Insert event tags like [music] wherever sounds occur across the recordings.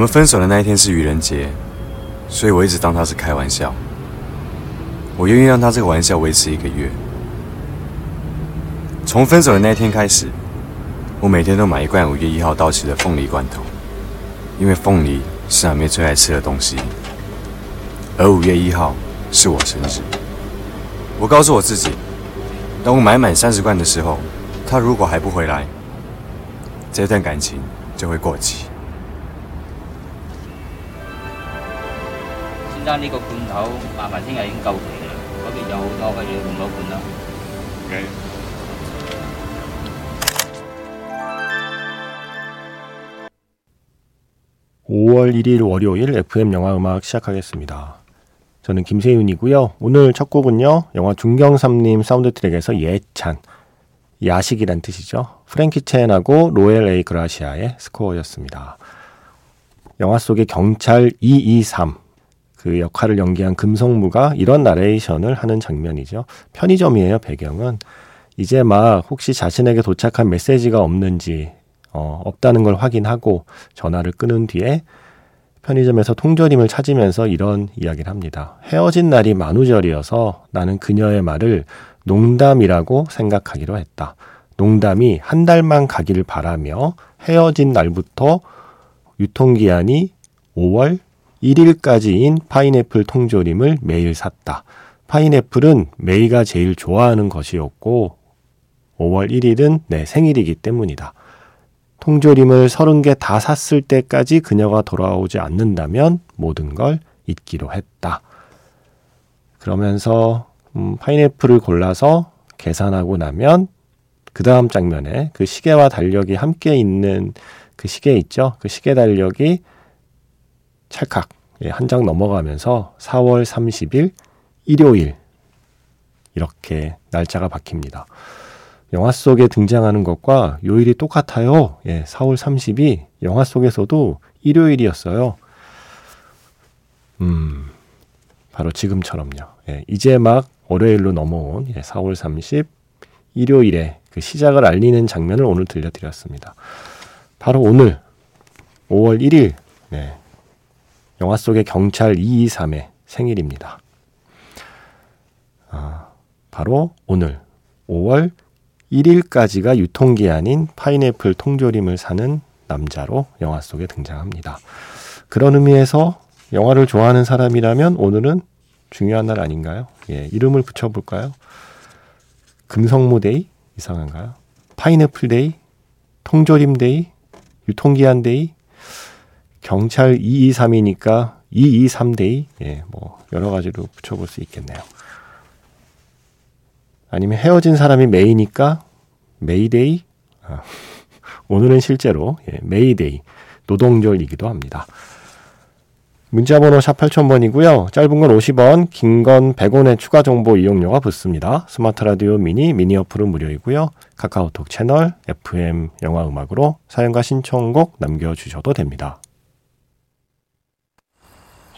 我们分手的那一天是愚人节，所以我一直当他是开玩笑。我愿意让他这个玩笑维持一个月。从分手的那一天开始，我每天都买一罐五月一号到期的凤梨罐头，因为凤梨是阿妹最爱吃的东西。而五月一号是我生日，我告诉我自己，当我买满三十罐的时候，他如果还不回来，这段感情就会过期。先生，呢個罐頭麻煩聽日已經夠期啦，嗰邊有好多嘅嘢換攞罐啦。 5월 1일 월요일 FM 영화 음악 시작하겠습니다. 저는 김세윤이고요. 오늘 첫 곡은요. 영화 중경삼님 사운드 트랙에서 예찬, 야식이란 뜻이죠. 프랭키 첸하고 로엘 에이 그라시아의 스코어였습니다. 영화 속의 경찰 223, 그 역할을 연기한 금성무가 이런 나레이션을 하는 장면이죠. 편의점이에요, 배경은. 이제 막 혹시 자신에게 도착한 메시지가 없는지 어, 없다는 걸 확인하고 전화를 끊은 뒤에 편의점에서 통조림을 찾으면서 이런 이야기를 합니다. 헤어진 날이 만우절이어서 나는 그녀의 말을 농담이라고 생각하기로 했다. 농담이 한 달만 가기를 바라며 헤어진 날부터 유통기한이 5월 1일까지인 파인애플 통조림을 매일 샀다. 파인애플은 메이가 제일 좋아하는 것이었고 5월 1일은 내 생일이기 때문이다. 통조림을 30개 다 샀을 때까지 그녀가 돌아오지 않는다면 모든 걸 잊기로 했다. 그러면서 음, 파인애플을 골라서 계산하고 나면 그 다음 장면에 그 시계와 달력이 함께 있는 그 시계 있죠? 그 시계 달력이 찰칵 예, 한 장 넘어가면서 4월 30일 일요일 이렇게 날짜가 바뀝니다. 영화 속에 등장하는 것과 요일이 똑같아요. 예, 4월 30이 영화 속에서도 일요일이었어요. 음, 바로 지금처럼요. 예, 이제 막 월요일로 넘어온 예, 4월 30 일요일에 그 시작을 알리는 장면을 오늘 들려드렸습니다. 바로 오늘 5월 1일 네, 영화 속의 경찰 223의 생일입니다. 아, 바로 오늘 5월 1일까지가 유통기한인 파인애플 통조림을 사는 남자로 영화 속에 등장합니다. 그런 의미에서 영화를 좋아하는 사람이라면 오늘은 중요한 날 아닌가요? 예, 이름을 붙여볼까요? 금성무day? 이상한가요? 파인애플day? 통조림day? 유통기한day? 경찰 223이니까 223day? 예, 뭐, 여러 가지로 붙여볼 수 있겠네요. 아니면 헤어진 사람이 메이니까 메이데이? 아, [laughs] 오늘은 실제로 예, 메이데이, 노동절이기도 합니다. 문자번호 샵 8000번이고요. 짧은 건 50원, 긴 건 100원의 추가 정보 이용료가 붙습니다. 스마트 라디오 미니, 미니 어플은 무료이고요. 카카오톡 채널, FM 영화 음악으로 사연과 신청곡 남겨주셔도 됩니다.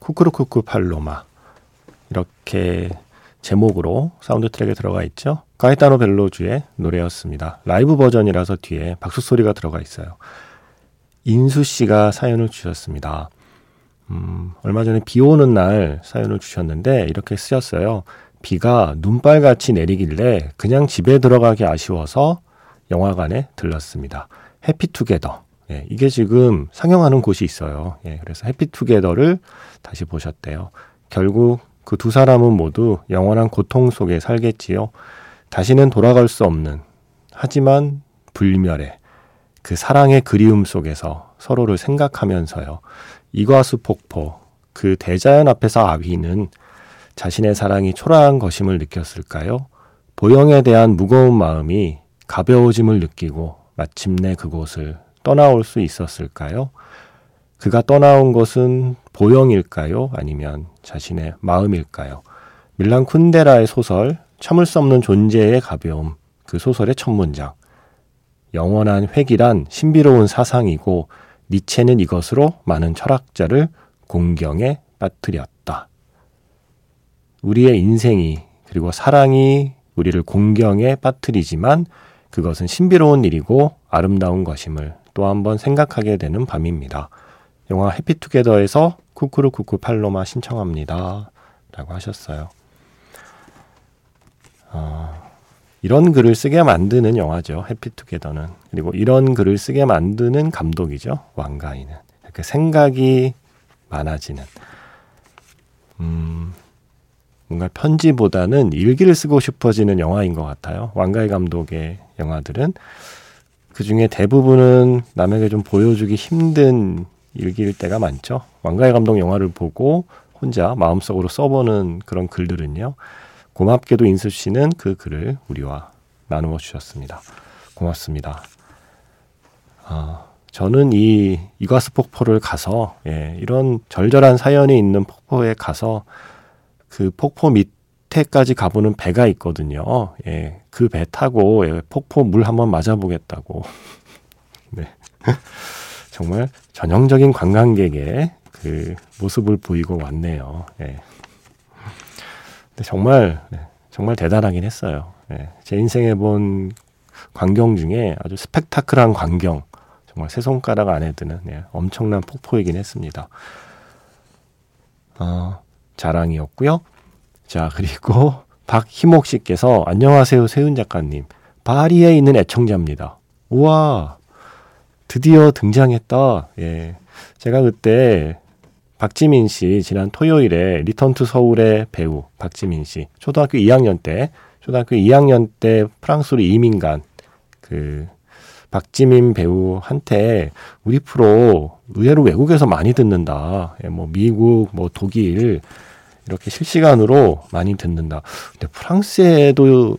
Cucurrucucú Paloma 이렇게 제목으로 사운드 트랙에 들어가 있죠. 카에타노 벨로주의 노래였습니다. 라이브 버전이라서 뒤에 박수 소리가 들어가 있어요. 인수 씨가 사연을 주셨습니다. 음, 얼마 전에 비 오는 날 사연을 주셨는데 이렇게 쓰셨어요. 비가 눈발같이 내리길래 그냥 집에 들어가기 아쉬워서 영화관에 들렀습니다. 해피투게더. 예, 이게 지금 상영하는 곳이 있어요. 예, 그래서 해피투게더를 다시 보셨대요. 결국 그 두 사람은 모두 영원한 고통 속에 살겠지요. 다시는 돌아갈 수 없는 하지만 불멸의 그 사랑의 그리움 속에서 서로를 생각하면서요. 이과수 폭포 그 대자연 앞에서 아휘는 자신의 사랑이 초라한 것임을 느꼈을까요? 보영에 대한 무거운 마음이 가벼워짐을 느끼고 마침내 그곳을 떠나올 수 있었을까요? 그가 떠나온 것은 보영일까요? 아니면 자신의 마음일까요? 밀란 쿤데라의 소설 참을 수 없는 존재의 가벼움 그 소설의 첫 문장 영원한 회기란 신비로운 사상이고 니체는 이것으로 많은 철학자를 공경에 빠뜨렸다. 우리의 인생이 그리고 사랑이 우리를 공경에 빠뜨리지만 그것은 신비로운 일이고 아름다운 것임을 또 한번 생각하게 되는 밤입니다. 영화 해피투게더에서 쿠쿠르쿠쿠 팔로마 신청합니다. 라고 하셨어요. 어, 이런 글을 쓰게 만드는 영화죠. 해피투게더는. 그리고 이런 글을 쓰게 만드는 감독이죠. 왕가인은. 이렇게 생각이 많아지는. 음, 뭔가 편지보다는 일기를 쓰고 싶어지는 영화인 것 같아요. 왕가희 감독의 영화들은 그 중에 대부분은 남에게 좀 보여주기 힘든 일기일 때가 많죠. 왕가희 감독 영화를 보고 혼자 마음속으로 써보는 그런 글들은요. 고맙게도 인수 씨는 그 글을 우리와 나누어 주셨습니다. 고맙습니다. 아, 저는 이 이과수 폭포를 가서 예, 이런 절절한 사연이 있는 폭포에 가서 그 폭포 밑 에까지 가보는 배가 있거든요. 예, 그 배 타고 예, 폭포 물 한번 맞아보겠다고. [laughs] 네. [laughs] 정말 전형적인 관광객의 그 모습을 보이고 왔네요. 예. 근데 정말 네, 정말 대단하긴 했어요. 예. 제 인생에 본 광경 중에 아주 스펙타클한 광경, 정말 세 손가락 안에 드는 예, 엄청난 폭포이긴 했습니다. 어, 자랑이었고요. 자 그리고 [laughs] 박희목 씨께서 안녕하세요 세훈 작가님. 파리에 있는 애청자입니다. 우와 드디어 등장했다. 예. 제가 그때 박지민 씨 지난 토요일에 Return to Seoul의 배우 박지민 씨 초등학교 2학년 때 초등학교 2학년 때 프랑스로 이민 간 그 박지민 배우한테 우리 프로 의외로 외국에서 많이 듣는다. 예, 뭐 미국, 뭐 독일 이렇게 실시간으로 많이 듣는다. 근데 프랑스에도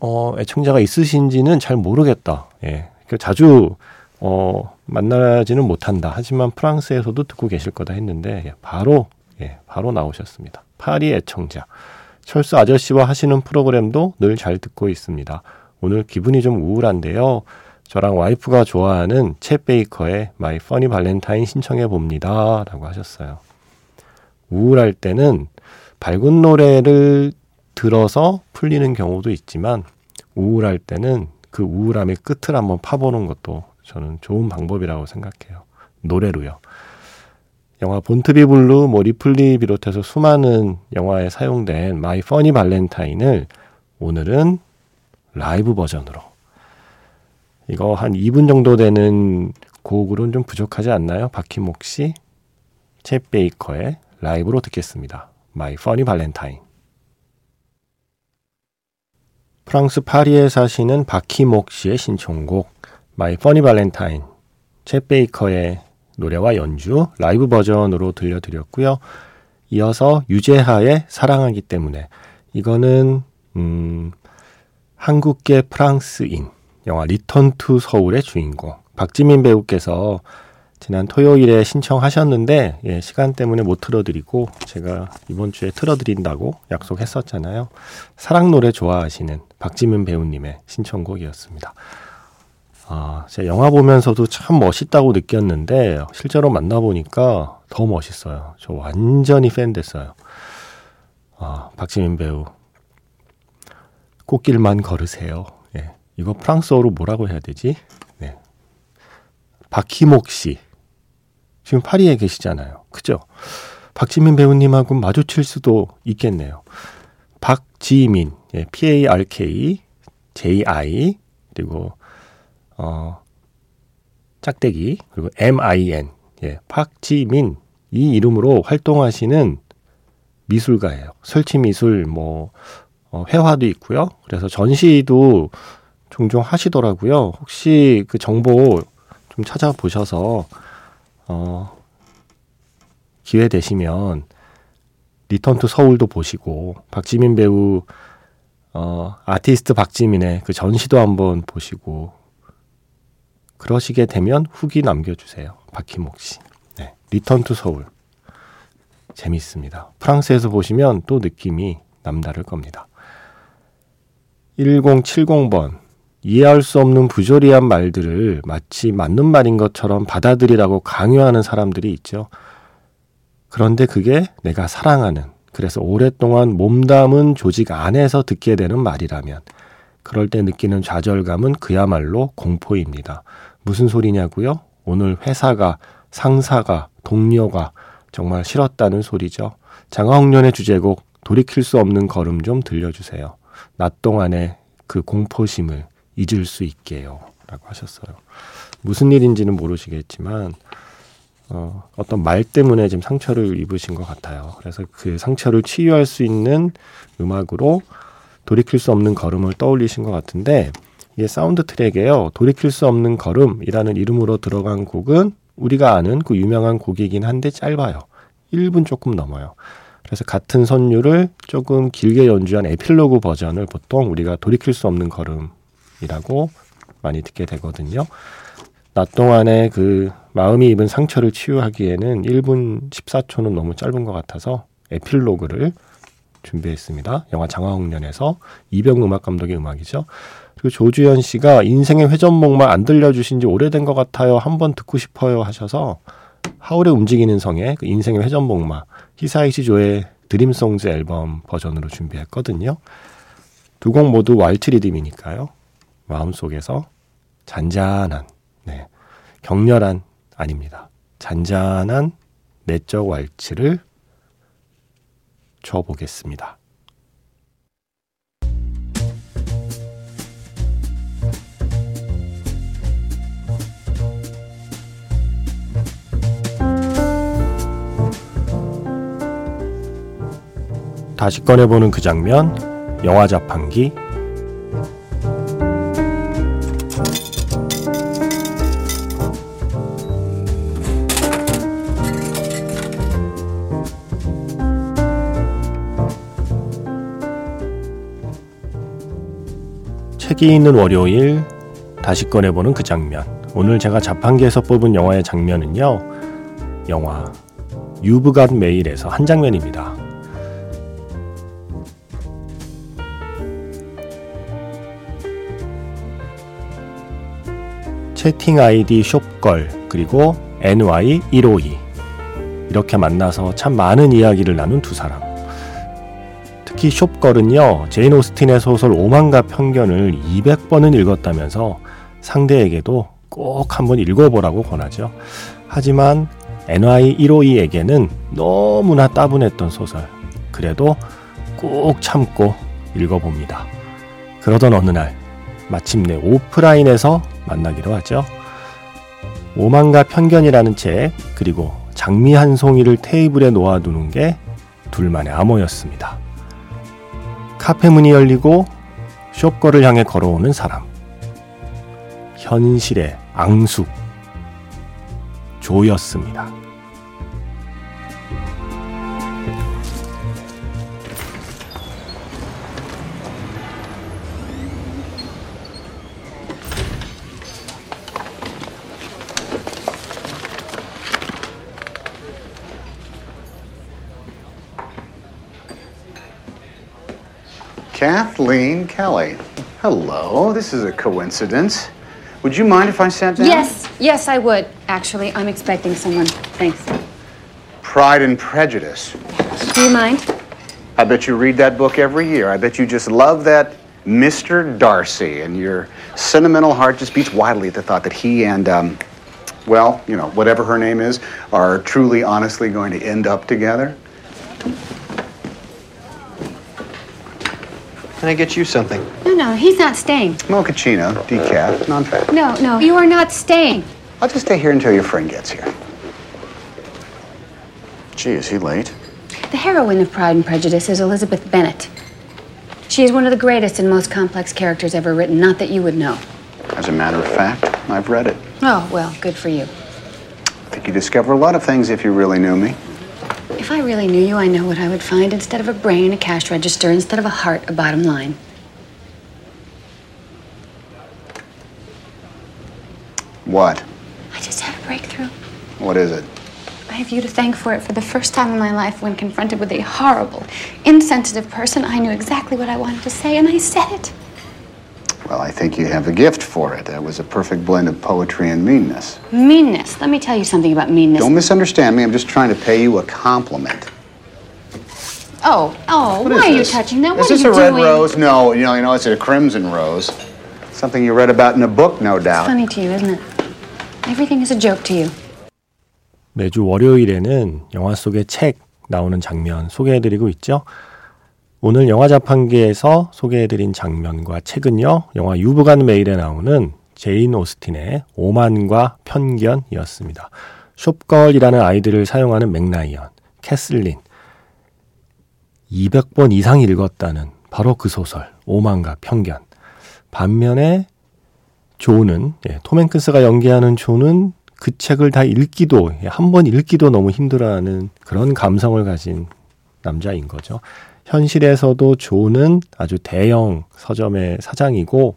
어 애청자가 있으신지는 잘 모르겠다. 예. 자주 어, 만나지는 못한다. 하지만 프랑스에서도 듣고 계실 거다 했는데 예, 바로 예, 바로 나오셨습니다. 파리 애청자. 철수 아저씨와 하시는 프로그램도 늘 잘 듣고 있습니다. 오늘 기분이 좀 우울한데요. 저랑 와이프가 좋아하는 쳇 베이커의 My Funny Valentine 신청해 봅니다. 라고 하셨어요. 우울할 때는 밝은 노래를 들어서 풀리는 경우도 있지만 우울할 때는 그 우울함의 끝을 한번 파보는 것도 저는 좋은 방법이라고 생각해요. 노래로요. 영화 Born to Be Blue, 뭐 리플리 비롯해서 수많은 영화에 사용된 My Funny Valentine을 오늘은 라이브 버전으로 이거 한 2분 정도 되는 곡으로는 좀 부족하지 않나요? 박희목 씨, 쳇 베이커의 라이브로 듣겠습니다. My Funny Valentine. 프랑스 파리에 사시는 박희목 씨의 신청곡 My Funny Valentine 쳇 베이커의 노래와 연주 라이브 버전으로 들려드렸고요. 이어서 유재하의 사랑하기 때문에 이거는 음, 한국계 프랑스인 영화 Return to Seoul의 주인공 박지민 배우께서 지난 토요일에 신청하셨는데 예, 시간 때문에 못 틀어드리고 제가 이번 주에 틀어드린다고 약속했었잖아요. 사랑 노래 좋아하시는 박지민 배우님의 신청곡이었습니다. 아, 제가 영화 보면서도 참 멋있다고 느꼈는데 실제로 만나보니까 더 멋있어요. 저 완전히 팬 됐어요. 아, 박지민 배우. 꽃길만 걸으세요. 예. 이거 프랑스어로 뭐라고 해야 되지? 네. 박희목 씨. 지금 파리에 계시잖아요. 그죠? 박지민 배우님하고 마주칠 수도 있겠네요. 박지민, 예, P-A-R-K, J-I, 그리고 어, 짝대기 그리고 M-I-N 예, 박지민 이 이름으로 활동하시는 미술가예요. 설치 미술 뭐 어, 회화도 있고요. 그래서 전시도 종종 하시더라고요. 혹시 그 정보 좀 찾아보셔서 어 기회 되시면 Return to Seoul도 보시고 박지민 배우 어 아티스트 박지민의 그 전시도 한번 보시고 그러시게 되면 후기 남겨주세요. 박희목 씨. 네. Return to Seoul. 재밌습니다. 프랑스에서 보시면 또 느낌이 남다를 겁니다. 1070번. 이해할 수 없는 부조리한 말들을 마치 맞는 말인 것처럼 받아들이라고 강요하는 사람들이 있죠. 그런데 그게 내가 사랑하는, 그래서 오랫동안 몸담은 조직 안에서 듣게 되는 말이라면, 그럴 때 느끼는 좌절감은 그야말로 공포입니다. 무슨 소리냐고요? 오늘 회사가, 상사가, 동료가 정말 싫었다는 소리죠. 장화홍련의 주제곡 돌이킬 수 없는 걸음 좀 들려주세요. 낮 동안의 그 공포심을 잊을 수 있게요. 라고 하셨어요. 무슨 일인지는 모르시겠지만, 어, 어떤 말 때문에 지금 상처를 입으신 것 같아요. 그래서 그 상처를 치유할 수 있는 음악으로 돌이킬 수 없는 걸음을 떠올리신 것 같은데, 이게 사운드 트랙에요. 돌이킬 수 없는 걸음이라는 이름으로 들어간 곡은 우리가 아는 그 유명한 곡이긴 한데 짧아요. 1분 조금 넘어요. 그래서 같은 선율을 조금 길게 연주한 에필로그 버전을 보통 우리가 돌이킬 수 없는 걸음 이라고 많이 듣게 되거든요. 낮 동안에 그 마음이 입은 상처를 치유하기에는 1분 14초는 너무 짧은 것 같아서 에필로그를 준비했습니다. 영화 장화홍련에서 이병 음악 감독의 음악이죠. 그리고 조주현 씨가 인생의 회전목마 안 들려주신 지 오래된 것 같아요. 한번 듣고 싶어요 하셔서 하울의 움직이는 성의 그 인생의 회전목마 히사이시 조의 드림송즈 앨범 버전으로 준비했거든요. 두 곡 모두 왈츠 리듬이니까요. 마음속에서 잔잔한, 네, 격렬한 아닙니다. 잔잔한 내적 왈츠를 쳐보겠습니다. 다시 꺼내보는 그 장면, 영화 자판기. 책이 있는 월요일, 다시 꺼내보는 그 장면. 오늘 제가 자판기에서 뽑은 영화의 장면은요, 영화 You've Got Mail에서 한 장면입니다. 채팅 아이디 Shopgirl 그리고 NY152 이렇게 만나서 참 많은 이야기를 나눈 두 사람. 특히 Shopgirl은요 제인 오스틴의 소설 오만과 편견을 200번은 읽었다면서 상대에게도 꼭 한번 읽어보라고 권하죠. 하지만 NY152에게는 너무나 따분했던 소설. 그래도 꼭 참고 읽어봅니다. 그러던 어느 날 마침내 오프라인에서 만나기로 하죠. 오만과 편견이라는 책 그리고 장미 한 송이를 테이블에 놓아두는 게 둘만의 암호였습니다. 카페 문이 열리고 숍거를 향해 걸어오는 사람. 현실의 앙숙. 조였습니다. Kathleen Kelly. Hello, this is a coincidence. Would you mind if I sat down? Yes, yes, I would. Actually, I'm expecting someone. Thanks. Pride and Prejudice. Do you mind? I bet you read that book every year. I bet you just love that Mr. Darcy, and your sentimental heart just beats wildly at the thought that he and, um, well, you know, whatever her name is, are truly, honestly going to end up together. Can I get you something? No, no, he's not staying. Mochaccino, decaf, non-fat. No, no, you are not staying. I'll just stay here until your friend gets here. Gee, is he late? The heroine of Pride and Prejudice is Elizabeth Bennet. She is one of the greatest and most complex characters ever written, not that you would know. As a matter of fact, I've read it. Oh, well, good for you. I think you discover a lot of things if you really knew me. If I really knew you, I know what I would find. Instead of a brain, a cash register. Instead of a heart, a bottom line. What? I just had a breakthrough. What is it? I have you to thank for it for the first time in my life when confronted with a horrible, insensitive person. I knew exactly what I wanted to say, and I said it. Well, I think you have a gift for it. That was a perfect blend of poetry and meanness. Meanness. Let me tell you something about meanness. Don't misunderstand me. I'm just trying to pay you a compliment. Oh, oh, What why is are you this? touching that? Is What this are a you red doing? rose? No, you know, you know, it's a crimson rose. Something you read about in a book, no It's doubt. funny to you, isn't it? Everything is a joke to you. 매주 월요일에는 영화 속의 책 나오는 장면 소개해드리고 있죠. 오늘 영화 자판기에서 소개해드린 장면과 책은요, 영화 유부간 메일에 나오는 제인 오스틴의 오만과 편견이었습니다. Shopgirl이라는 아이디를 사용하는 맥 라이언, 캐슬린, 200번 이상 읽었다는 바로 그 소설, 오만과 편견. 반면에 조는, 예, 톰 행크스가 연기하는 조는 그 책을 다 읽기도, 예, 한번 읽기도 너무 힘들어하는 그런 감성을 가진 남자인 거죠. 현실에서도 조는 아주 대형 서점의 사장이고,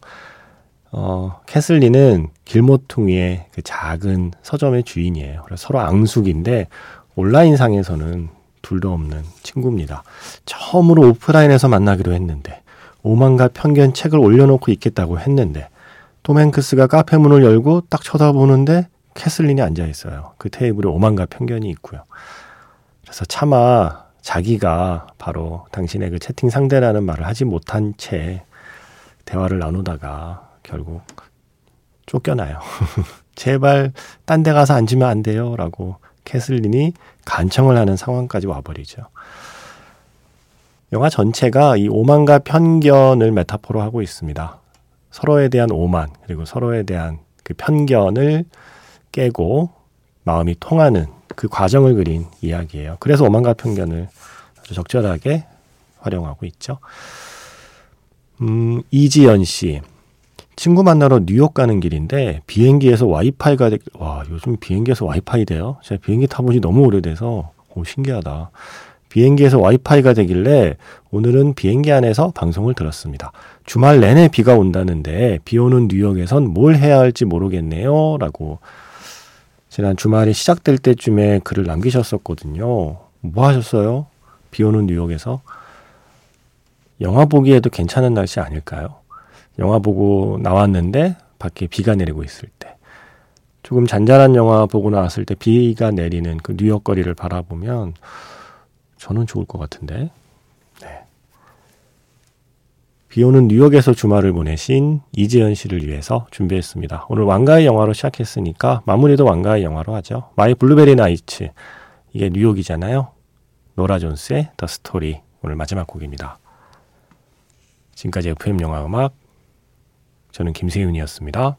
어, 캐슬리는 길모퉁이의 그 작은 서점의 주인이에요. 그래서 서로 앙숙인데, 온라인상에서는 둘도 없는 친구입니다. 처음으로 오프라인에서 만나기로 했는데, 오만과 편견 책을 올려놓고 있겠다고 했는데, 톰 행크스가 카페 문을 열고 딱 쳐다보는데 캐슬린이 앉아 있어요. 그 테이블에 오만과 편견이 있고요. 그래서 차마 자기가 바로 당신의 그 채팅 상대라는 말을 하지 못한 채 대화를 나누다가 결국 쫓겨나요. [laughs] 제발 딴 데 가서 앉으면 안 돼요. 라고 캐슬린이 간청을 하는 상황까지 와버리죠. 영화 전체가 이 오만과 편견을 메타포로 하고 있습니다. 서로에 대한 오만, 그리고 서로에 대한 그 편견을 깨고 마음이 통하는 그 과정을 그린 이야기예요. 그래서 오만과 편견을 아주 적절하게 활용하고 있죠. 음, 이지연 씨. 친구 만나러 뉴욕 가는 길인데 비행기에서 와이파이가 되... 와 요즘 비행기에서 와이파이 돼요? 제가 비행기 타본 지 너무 오래돼서 오 신기하다. 비행기에서 와이파이가 되길래 오늘은 비행기 안에서 방송을 들었습니다. 주말 내내 비가 온다는데 비 오는 뉴욕에선 뭘 해야 할지 모르겠네요. 라고 지난 주말이 시작될 때쯤에 글을 남기셨었거든요. 뭐 하셨어요? 비 오는 뉴욕에서? 영화 보기에도 괜찮은 날씨 아닐까요? 영화 보고 나왔는데 밖에 비가 내리고 있을 때. 조금 잔잔한 영화 보고 나왔을 때 비가 내리는 그 뉴욕 거리를 바라보면 저는 좋을 것 같은데. 네. 비 오는 뉴욕에서 주말을 보내신 이재현 씨를 위해서 준비했습니다. 오늘 왕가위 영화로 시작했으니까 마무리도 왕가위 영화로 하죠. My Blueberry Nights. 이게 뉴욕이잖아요. 노라 존스의 더 스토리. 오늘 마지막 곡입니다. 지금까지 FM 영화 음악 저는 김세윤이었습니다.